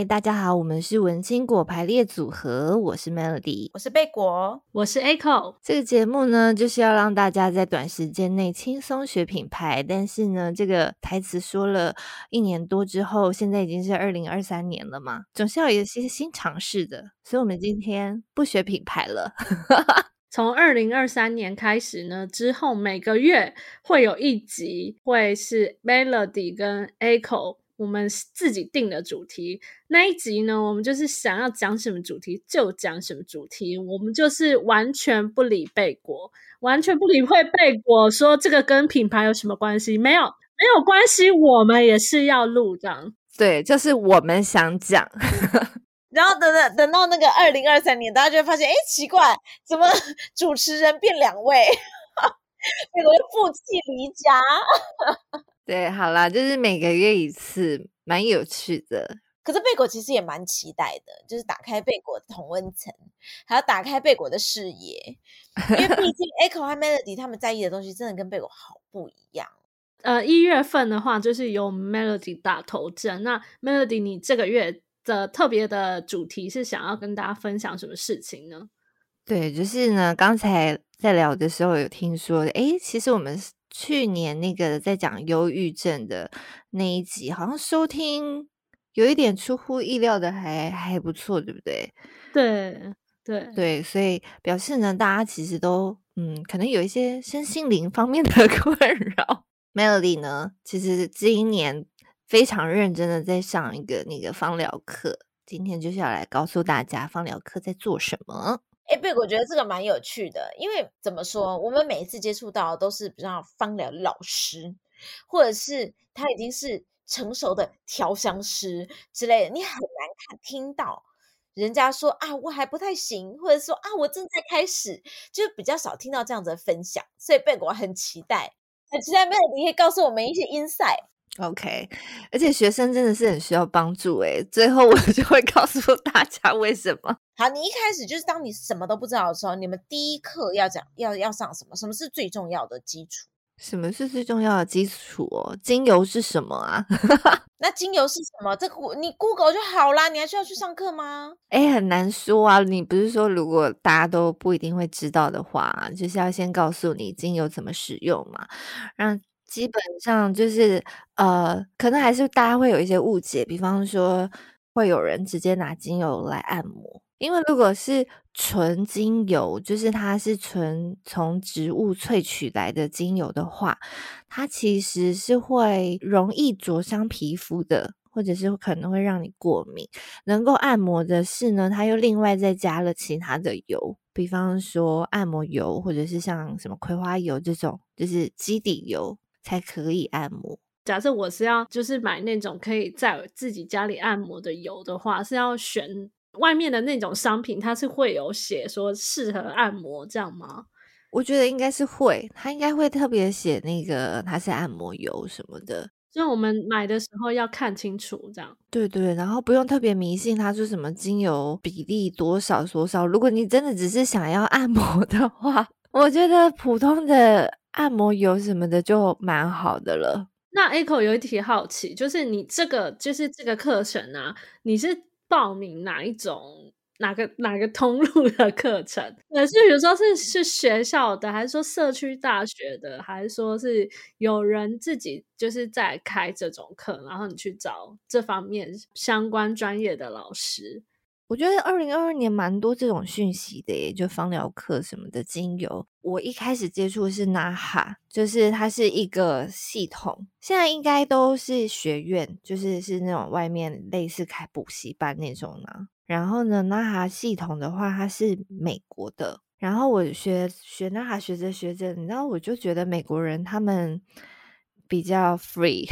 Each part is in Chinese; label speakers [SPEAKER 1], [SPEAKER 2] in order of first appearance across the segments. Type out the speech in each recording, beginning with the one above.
[SPEAKER 1] 嗨，大家好，我们是文青果排列组合，我是 Melody，
[SPEAKER 2] 我是贝果，
[SPEAKER 3] 我是 Echo。
[SPEAKER 1] 这个节目呢，就是要让大家在短时间内轻松学品牌。但是呢，这个台词说了一年多之后，现在已经是二零二三年了嘛，总是要有一些新尝试的。所以，我们今天不学品牌了。
[SPEAKER 3] 从二零二三年开始呢，之后每个月会有一集会是 Melody 跟 Echo。我们自己定的主题那一集呢，我们就是想要讲什么主题就讲什么主题，我们就是完全不理贝果，完全不理会贝果说这个跟品牌有什么关系？没有，没有关系，我们也是要录这样。
[SPEAKER 1] 对，就是我们想讲，
[SPEAKER 2] 然后等等等到那个二零二三年，大家就会发现，哎，奇怪，怎么 主持人变两位？贝果负气离家。
[SPEAKER 1] 对，好啦，就是每个月一次，蛮有趣的。
[SPEAKER 2] 可是贝果其实也蛮期待的，就是打开贝果的同温层，还要打开贝果的视野，因为毕竟 Echo 和 Melody 他们在意的东西真的跟贝果好不一样。
[SPEAKER 3] 呃，一月份的话，就是由 Melody 打头阵。那 Melody，你这个月的特别的主题是想要跟大家分享什么事情呢？
[SPEAKER 1] 对，就是呢，刚才在聊的时候有听说，诶，其实我们。去年那个在讲忧郁症的那一集，好像收听有一点出乎意料的还，还还不错，对不对？
[SPEAKER 3] 对对
[SPEAKER 1] 对，所以表示呢，大家其实都嗯，可能有一些身心灵方面的 困扰。Melody 呢，其实今年非常认真的在上一个那个芳疗课，今天就是要来告诉大家芳疗课在做什么。
[SPEAKER 2] 哎，贝果觉得这个蛮有趣的，因为怎么说，我们每一次接触到都是比较芳疗老师，或者是他已经是成熟的调香师之类的，你很难看听到人家说啊，我还不太行，或者说啊，我正在开始，就比较少听到这样子的分享，所以贝果很期待，很期待 Melody 可以告诉我们一些 insight。
[SPEAKER 1] OK，而且学生真的是很需要帮助诶，最后我就会告诉大家为什么。
[SPEAKER 2] 好，你一开始就是当你什么都不知道的时候，你们第一课要讲要要上什么？什么是最重要的基础？
[SPEAKER 1] 什么是最重要的基础哦？精油是什么啊？
[SPEAKER 2] 那精油是什么？这个你 Google 就好啦，你还需要去上课吗？
[SPEAKER 1] 诶，很难说啊。你不是说如果大家都不一定会知道的话，就是要先告诉你精油怎么使用嘛，让。基本上就是，呃，可能还是大家会有一些误解，比方说会有人直接拿精油来按摩，因为如果是纯精油，就是它是纯从植物萃取来的精油的话，它其实是会容易灼伤皮肤的，或者是可能会让你过敏。能够按摩的是呢，它又另外再加了其他的油，比方说按摩油，或者是像什么葵花油这种，就是基底油。才可以按摩。
[SPEAKER 3] 假设我是要就是买那种可以在自己家里按摩的油的话，是要选外面的那种商品，它是会有写说适合按摩这样吗？
[SPEAKER 1] 我觉得应该是会，它应该会特别写那个它是按摩油什么的。
[SPEAKER 3] 所以我们买的时候要看清楚，这样。
[SPEAKER 1] 对对，然后不用特别迷信，它说什么精油比例多少多少。如果你真的只是想要按摩的话，我觉得普通的。按摩油什么的就蛮好的了。
[SPEAKER 3] 那 Echo 有一题好奇，就是你这个就是这个课程啊，你是报名哪一种哪个哪个通路的课程？也是比如说是是学校的，还是说社区大学的，还是说是有人自己就是在开这种课，然后你去找这方面相关专业的老师？
[SPEAKER 1] 我觉得二零二二年蛮多这种讯息的耶，就芳疗课什么的精油。我一开始接触是 NAHA，就是它是一个系统，现在应该都是学院，就是是那种外面类似开补习班那种呢。然后呢，NAHA 系统的话，它是美国的。然后我学学 NAHA 学着学着，你知道，我就觉得美国人他们。比较 free，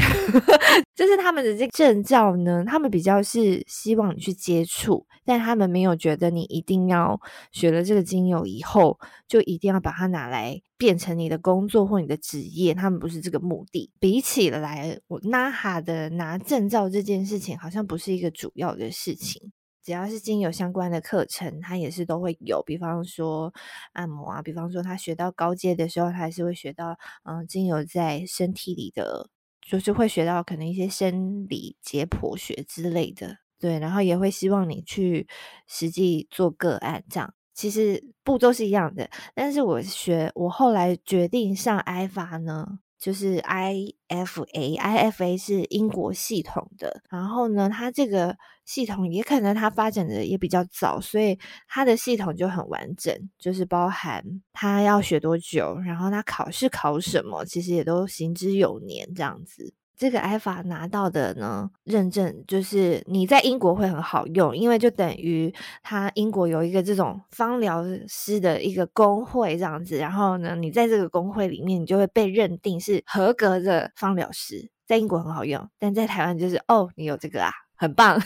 [SPEAKER 1] 就是他们的这个证照呢，他们比较是希望你去接触，但他们没有觉得你一定要学了这个精油以后，就一定要把它拿来变成你的工作或你的职业，他们不是这个目的。比起来，我 NAHA 的拿证照这件事情，好像不是一个主要的事情。只要是精油相关的课程，他也是都会有。比方说按摩啊，比方说他学到高阶的时候，他还是会学到，嗯，精油在身体里的，就是会学到可能一些生理解剖学之类的。对，然后也会希望你去实际做个案，这样其实步骤是一样的。但是我学，我后来决定上 IFA 呢，就是 IFA，IFA 是英国系统的。然后呢，它这个系统也可能它发展的也比较早，所以它的系统就很完整，就是包含它要学多久，然后它考试考什么，其实也都行之有年这样子。这个 IFA 拿到的呢，认证就是你在英国会很好用，因为就等于他英国有一个这种芳疗师的一个工会这样子，然后呢，你在这个工会里面，你就会被认定是合格的芳疗师，在英国很好用，但在台湾就是哦，你有这个啊，很棒。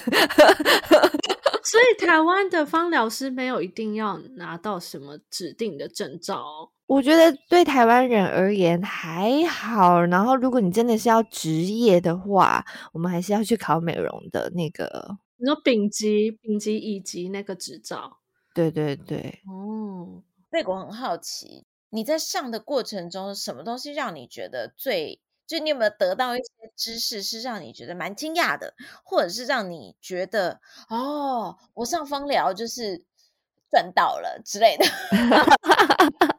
[SPEAKER 3] 所以台湾的芳疗师没有一定要拿到什么指定的证照哦。
[SPEAKER 1] 我觉得对台湾人而言还好。然后，如果你真的是要职业的话，我们还是要去考美容的那个，
[SPEAKER 3] 你说丙级、丙级乙级那个执照。
[SPEAKER 1] 对对对。
[SPEAKER 3] 哦，
[SPEAKER 2] 贝果很好奇，你在上的过程中，什么东西让你觉得最？就你有没有得到一些知识，是让你觉得蛮惊讶的，或者是让你觉得哦，我上方疗就是赚到了之类的？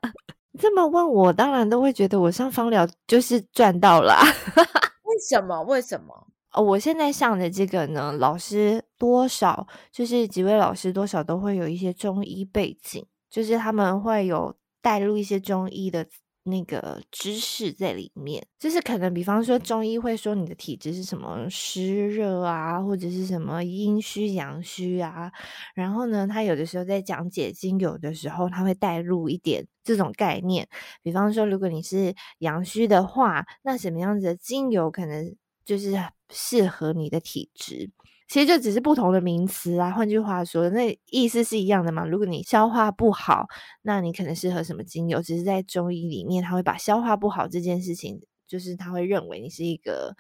[SPEAKER 1] 这么问我，当然都会觉得我上芳疗就是赚到了。
[SPEAKER 2] 为什么？为什么？
[SPEAKER 1] 哦，我现在上的这个呢，老师多少就是几位老师多少都会有一些中医背景，就是他们会有带入一些中医的那个知识在里面。就是可能比方说中医会说你的体质是什么湿热啊，或者是什么阴虚阳虚啊，然后呢，他有的时候在讲解精油的时候，他会带入一点。这种概念，比方说，如果你是阳虚的话，那什么样子的精油可能就是适合你的体质？其实就只是不同的名词啊。换句话说，那意思是一样的嘛。如果你消化不好，那你可能适合什么精油？只是在中医里面，他会把消化不好这件事情，就是他会认为你是一个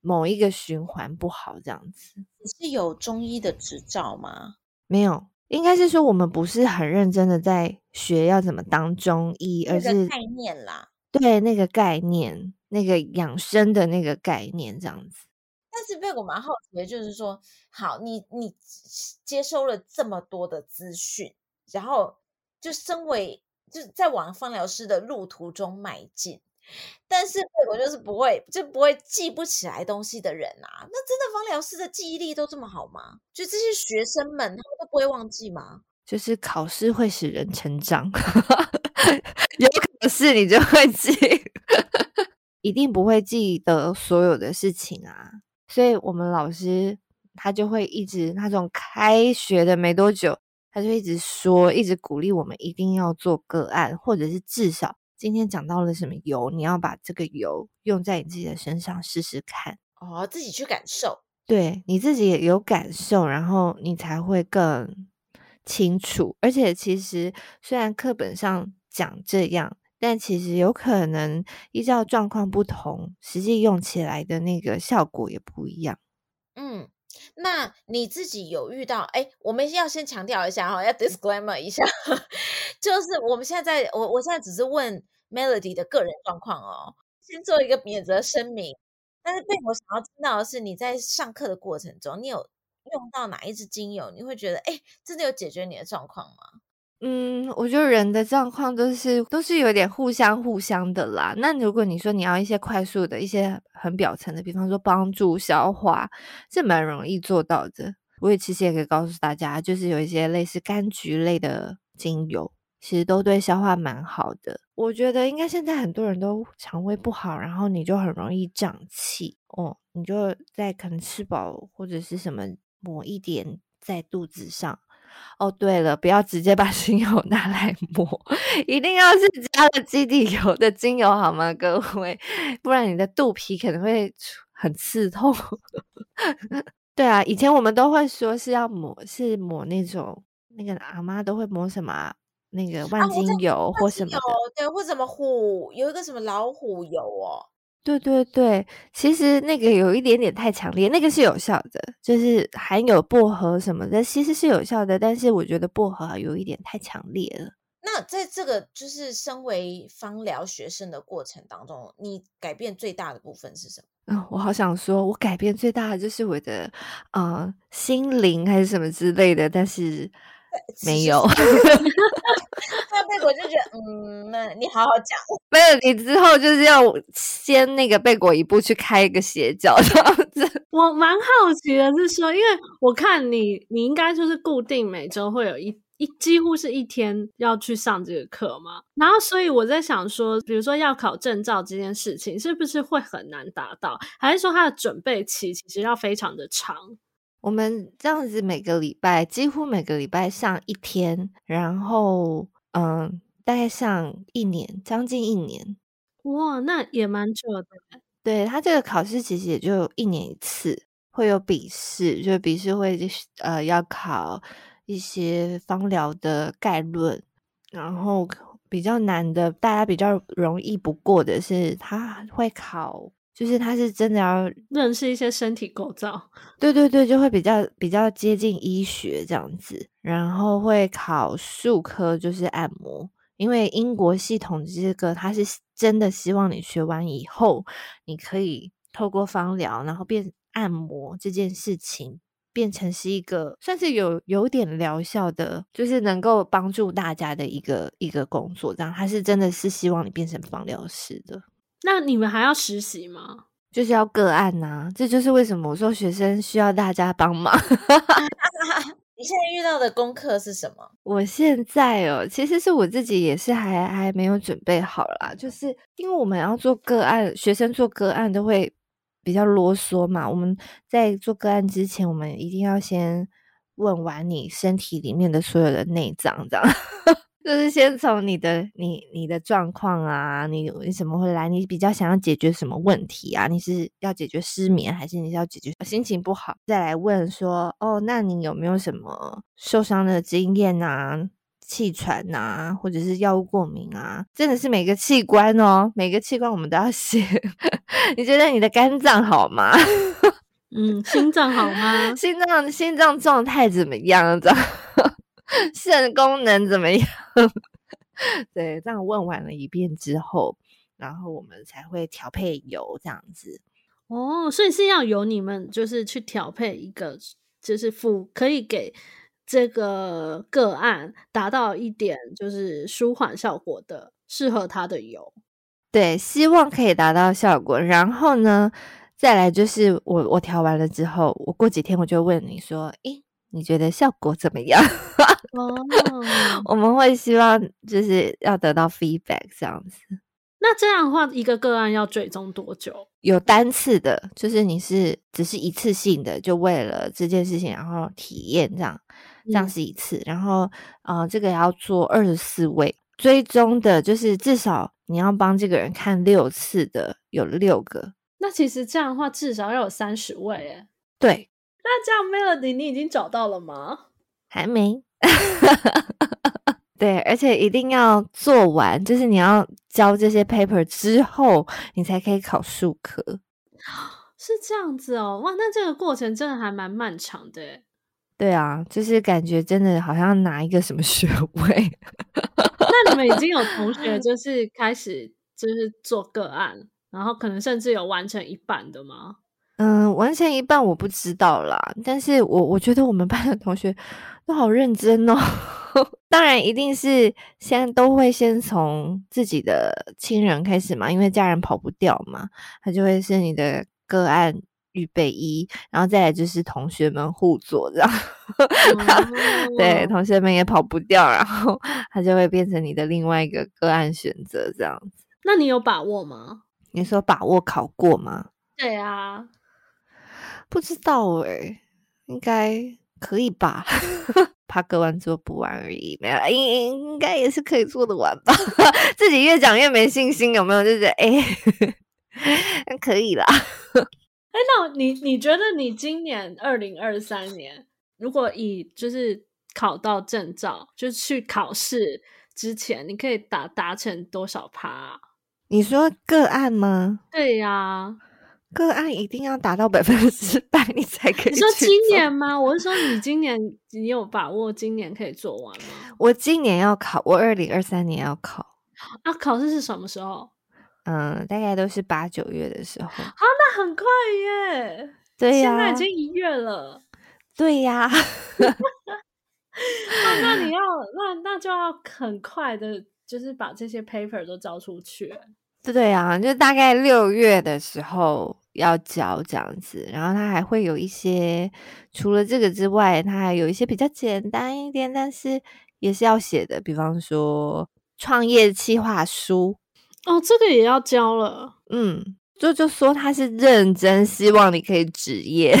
[SPEAKER 1] 某一个循环不好这样子。
[SPEAKER 2] 你是有中医的执照吗？
[SPEAKER 1] 没有。应该是说我们不是很认真的在学要怎么当中医，而是
[SPEAKER 2] 概念啦。
[SPEAKER 1] 对，那个概念，那个养生的那个概念这样子。
[SPEAKER 2] 但是被我蛮好奇的就是说，好，你你接收了这么多的资讯，然后就身为就在往芳疗师的路途中迈进。但是我就是不会，就不会记不起来东西的人啊。那真的芳疗师的记忆力都这么好吗？就这些学生们，他们都不会忘记吗？
[SPEAKER 1] 就是考试会使人成长，有考试你就会记，一定不会记得所有的事情啊。所以我们老师他就会一直，他从开学的没多久，他就一直说，一直鼓励我们一定要做个案，或者是至少。今天讲到了什么油，你要把这个油用在你自己的身上试试看
[SPEAKER 2] 哦，自己去感受，
[SPEAKER 1] 对，你自己也有感受，然后你才会更清楚。而且其实虽然课本上讲这样，但其实有可能依照状况不同，实际用起来的那个效果也不一样。
[SPEAKER 2] 嗯。那你自己有遇到？哎，我们要先强调一下哈，要 disclaimer 一下，就是我们现在在我我现在只是问 Melody 的个人状况哦，先做一个免责声明。但是被我想要知道的是，你在上课的过程中，你有用到哪一支精油？你会觉得哎，真的有解决你的状况吗？
[SPEAKER 1] 嗯，我觉得人的状况都是都是有点互相互相的啦。那如果你说你要一些快速的一些很表层的，比方说帮助消化，这蛮容易做到的。我也其实也可以告诉大家，就是有一些类似柑橘类的精油，其实都对消化蛮好的。我觉得应该现在很多人都肠胃不好，然后你就很容易胀气哦，你就在可能吃饱或者是什么抹一点在肚子上。哦，对了，不要直接把 精油拿来抹，一定要是加了基底油的精油，好吗，各位？不然你的肚皮可能会很刺痛。对啊，以前我们都会说是要抹，是抹那种那个阿妈都会抹什么、啊、那个万金油或什么的，啊、
[SPEAKER 2] 对，或什么虎，有一个什么老虎油哦。
[SPEAKER 1] 对对对，其实那个有一点点太强烈，那个是有效的，就是含有薄荷什么的，其实是有效的，但是我觉得薄荷有一点太强烈了。
[SPEAKER 2] 那那在这个就是身为芳疗学生的过程当中，你改变最大的部分是什么？
[SPEAKER 1] 嗯，我好想说，我改变最大的就是我的呃心灵还是什么之类的，但是没有。
[SPEAKER 2] 那贝果就觉得，嗯，那你好好讲。
[SPEAKER 1] 没有，你之后就是要先那个贝果一步去开一个斜角这样子。
[SPEAKER 3] 我蛮好奇的是说，因为我看你，你应该就是固定每周会有一。一几乎是一天要去上这个课嘛，然后所以我在想说，比如说要考证照这件事情，是不是会很难达到？还是说它的准备期其实要非常的长？
[SPEAKER 1] 我们这样子每个礼拜几乎每个礼拜上一天，然后嗯，大概上一年，将近一年。
[SPEAKER 3] 哇，那也蛮久的。
[SPEAKER 1] 对，他这个考试其实也就一年一次，会有笔试，就笔试会呃要考。一些芳疗的概论，然后比较难的，大家比较容易不过的是，他会考，就是他是真的要
[SPEAKER 3] 认识一些身体构造，
[SPEAKER 1] 对对对，就会比较比较接近医学这样子，然后会考术科，就是按摩，因为英国系统这个，他是真的希望你学完以后，你可以透过芳疗，然后变按摩这件事情。变成是一个算是有有点疗效的，就是能够帮助大家的一个一个工作，这样他是真的是希望你变成芳疗师的。
[SPEAKER 3] 那你们还要实习吗？
[SPEAKER 1] 就是要个案呐、啊，这就是为什么我说学生需要大家帮忙。
[SPEAKER 2] 你现在遇到的功课是什么？
[SPEAKER 1] 我现在哦，其实是我自己也是还还没有准备好啦，就是因为我们要做个案，学生做个案都会。比较啰嗦嘛，我们在做个案之前，我们一定要先问完你身体里面的所有的内脏，这样就是先从你的你你的状况啊，你为什么会来？你比较想要解决什么问题啊？你是要解决失眠，还是你是要解决心情不好？再来问说，哦，那你有没有什么受伤的经验啊？气喘呐、啊，或者是药物过敏啊，真的是每个器官哦，每个器官我们都要 写。你觉得你的肝脏好吗？
[SPEAKER 3] 嗯，心脏好吗？
[SPEAKER 1] 心脏心脏状态怎么样？这样，肾功能怎么样？对，这样问完了一遍之后，然后我们才会调配油这样子。
[SPEAKER 3] 哦，所以是要由你们就是去调配一个，就是辅可以给。这个个案达到一点就是舒缓效果的，适合他的油，
[SPEAKER 1] 对，希望可以达到效果。然后呢，再来就是我我调完了之后，我过几天我就问你说，诶，你觉得效果怎么样？哦，我们会希望就是要得到 feedback 这样子。
[SPEAKER 3] 那这样的话，一个个案要追踪多久？
[SPEAKER 1] 有单次的，就是你是只是一次性的，就为了这件事情，然后体验这样。这样是一次，嗯、然后，呃，这个要做二十四位追踪的，就是至少你要帮这个人看六次的，有六个。
[SPEAKER 3] 那其实这样的话，至少要有三十位诶。
[SPEAKER 1] 对，
[SPEAKER 3] 那这样 Melody，你已经找到了吗？
[SPEAKER 1] 还没。对，而且一定要做完，就是你要交这些 paper 之后，你才可以考数科。
[SPEAKER 3] 是这样子哦，哇，那这个过程真的还蛮漫长的。
[SPEAKER 1] 对啊，就是感觉真的好像拿一个什么 学位。
[SPEAKER 3] 那你们已经有同学就是开始就是做个案，然后可能甚至有完成一半的吗？
[SPEAKER 1] 嗯，完成一半我不知道啦，但是我我觉得我们班的同学都好认真哦。当然，一定是现在都会先从自己的亲人开始嘛，因为家人跑不掉嘛，他就会是你的个案。预备一，然后再来就是同学们互做这样，哦、对，同学们也跑不掉，然后他就会变成你的另外一个个案选择这样子。
[SPEAKER 3] 那你有把握吗？
[SPEAKER 1] 你说把握考过吗？
[SPEAKER 3] 对啊，
[SPEAKER 1] 不知道哎、欸、应该可以吧？怕个案做不完而已，没有，应应该也是可以做得完吧？自己越讲越没信心，有没有？就是哎，可以啦。
[SPEAKER 3] 哎，那你你觉得你今年二零二三年，如果以就是考到证照，就去考试之前，你可以达达成多少趴啊？
[SPEAKER 1] 你说个案吗？
[SPEAKER 3] 对呀，
[SPEAKER 1] 个案一定要达到百分之百，你才可以。
[SPEAKER 3] 你说今年吗？我是说你今年你有把握今年可以做完吗？
[SPEAKER 1] 我今年要考，我二零二三年要考。
[SPEAKER 3] 啊，考试是什么时候？
[SPEAKER 1] 嗯，大概都是八九月的时候。
[SPEAKER 3] 啊，那很快耶。
[SPEAKER 1] 对呀、啊，
[SPEAKER 3] 现在已经一月了。
[SPEAKER 1] 对呀、啊。
[SPEAKER 3] 那 那你要那那就要很快的，就是把这些 paper 都交出去。
[SPEAKER 1] 对啊，就大概六月的时候要交这样子，然后它还会有一些除了这个之外，它还有一些比较简单一点，但是也是要写的，比方说创业计划书。
[SPEAKER 3] 哦，这个也要交了。
[SPEAKER 1] 嗯，就就说他是认真希望你可以职业，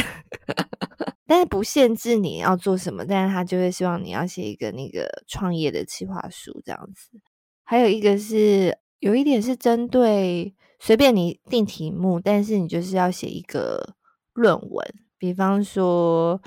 [SPEAKER 1] 但是不限制你要做什么，但是他就会希望你要写一个那个创业的计划书这样子。还有一个是。有一点是针对随便你定题目，但是你就是要写一个论文。比方说，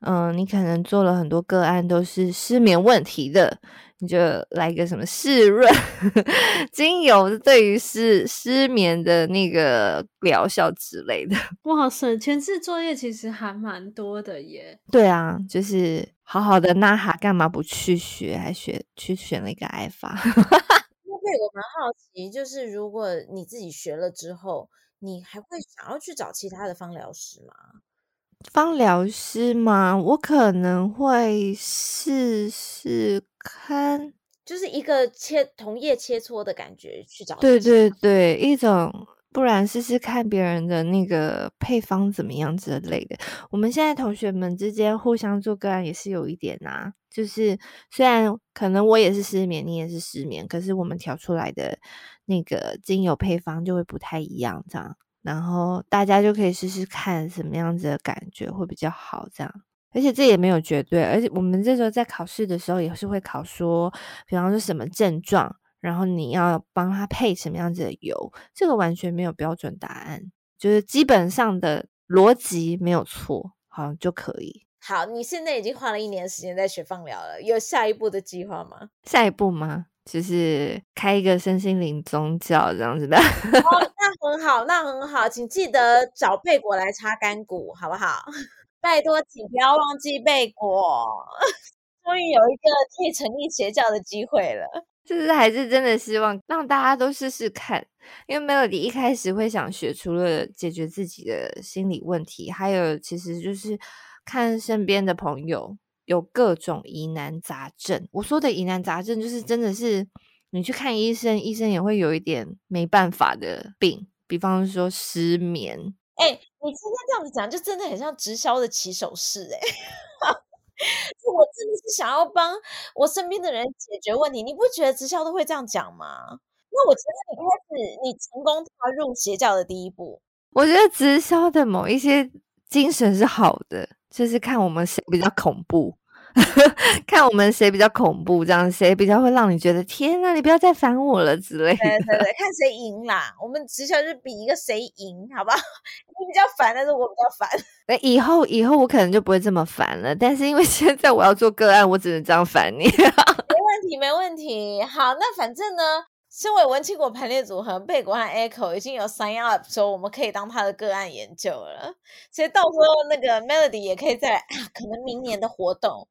[SPEAKER 1] 嗯，你可能做了很多个案都是失眠问题的，你就来个什么湿润 精油对于失失眠的那个疗效之类的。
[SPEAKER 3] 哇塞，前置作业其实还蛮多的耶。
[SPEAKER 1] 对啊，就是好好的那哈干嘛不去学，还学去选了一个爱发。
[SPEAKER 2] 对，我蛮好奇，就是如果你自己学了之后，你还会想要去找其他的芳疗师吗？
[SPEAKER 1] 芳疗师吗？我可能会试试看，
[SPEAKER 2] 就是一个切同业切磋的感觉去找。
[SPEAKER 1] 对对对，一种。不然试试看别人的那个配方怎么样之类的。我们现在同学们之间互相做个案也是有一点啊，就是虽然可能我也是失眠，你也是失眠，可是我们调出来的那个精油配方就会不太一样，这样，然后大家就可以试试看什么样子的感觉会比较好，这样。而且这也没有绝对，而且我们这时候在考试的时候也是会考说，比方说什么症状。然后你要帮他配什么样子的油，这个完全没有标准答案，就是基本上的逻辑没有错，好像就可以。
[SPEAKER 2] 好，你现在已经花了一年的时间在学放疗了，有下一步的计划吗？
[SPEAKER 1] 下一步吗？就是开一个身心灵宗教这样子的。
[SPEAKER 2] 哦，那很好，那很好，请记得找贝果来擦干股，好不好？拜托，请不要忘记贝果。终于有一个可以成立邪教的机会了。
[SPEAKER 1] 就是还是真的希望让大家都试试看，因为 Melody 一开始会想学，除了解决自己的心理问题，还有其实就是看身边的朋友有各种疑难杂症。我说的疑难杂症，就是真的是你去看医生，医生也会有一点没办法的病，比方说失眠。
[SPEAKER 2] 哎、你今天这样子讲，就真的很像直销的起手式哎、想要帮我身边的人解决问题，你不觉得直销都会这样讲吗？那我觉得你开始，你成功踏入邪教的第一步。
[SPEAKER 1] 我觉得直销的某一些精神是好的，就是看我们谁比较恐怖。看我们谁比较恐怖，这样谁比较会让你觉得天哪，你不要再烦我了之类的。
[SPEAKER 2] 对对对，看谁赢啦！我们直销就比一个谁赢，好不好？你比较烦，但是我比较烦。
[SPEAKER 1] 那以后以后我可能就不会这么烦了，但是因为现在我要做个案，我只能这样烦你。没
[SPEAKER 2] 问题，没问题。好，那反正呢。身为文青果排列组合，贝果和 Echo 已经有 sign up 说我们可以当他的个案研究了，所以到时候那个 Melody 也可以在可能明年的活动，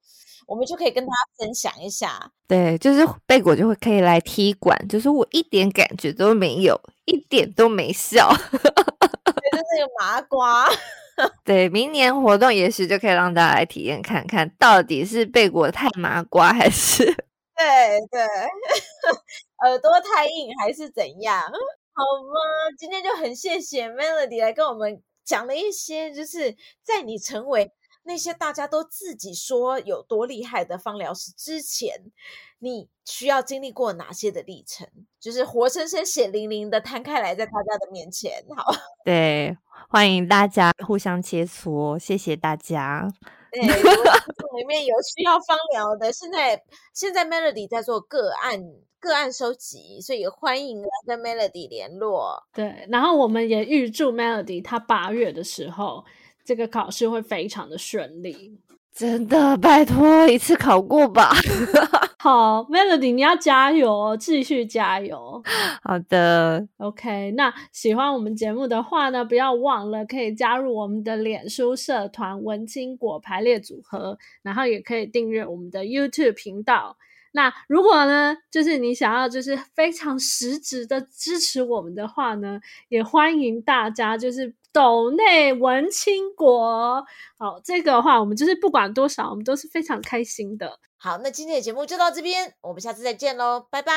[SPEAKER 2] 我们就可以跟大家分享一下。
[SPEAKER 1] 对，就是贝果就会可以来踢馆，就是我一点感觉都没有，一点都没效，就是
[SPEAKER 2] 那个麻瓜。
[SPEAKER 1] 对，明年活动也许就可以让大家来体验看看，到底是贝果太麻瓜还是？
[SPEAKER 2] 对对。耳朵太硬还是怎样？好吗？今天就很谢谢 Melody 来跟我们讲了一些，就是在你成为那些大家都自己说有多厉害的芳疗师之前，你需要经历过哪些的历程？就是活生生血淋淋的摊开来在大家的面前。好，
[SPEAKER 1] 对，欢迎大家互相切磋，谢谢大家。
[SPEAKER 2] 对，里面有需要芳疗的，现在现在 Melody 在做个案。个案收集，所以欢迎来跟 Melody 联络。
[SPEAKER 3] 对，然后我们也预祝 Melody 他八月的时候，这个考试会非常的顺利。
[SPEAKER 1] 真的，拜托一次考过吧。
[SPEAKER 3] 好，Melody，你要加油哦，继续加油。
[SPEAKER 1] 好的
[SPEAKER 3] ，OK。那喜欢我们节目的话呢，不要忘了可以加入我们的脸书社团“文青果排列组合”，然后也可以订阅我们的 YouTube 频道。那如果呢，就是你想要就是非常实质的支持我们的话呢，也欢迎大家就是抖内文青国。好，这个的话我们就是不管多少，我们都是非常开心的。
[SPEAKER 2] 好，那今天的节目就到这边，我们下次再见喽，拜拜，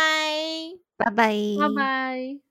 [SPEAKER 1] 拜拜，
[SPEAKER 3] 拜拜。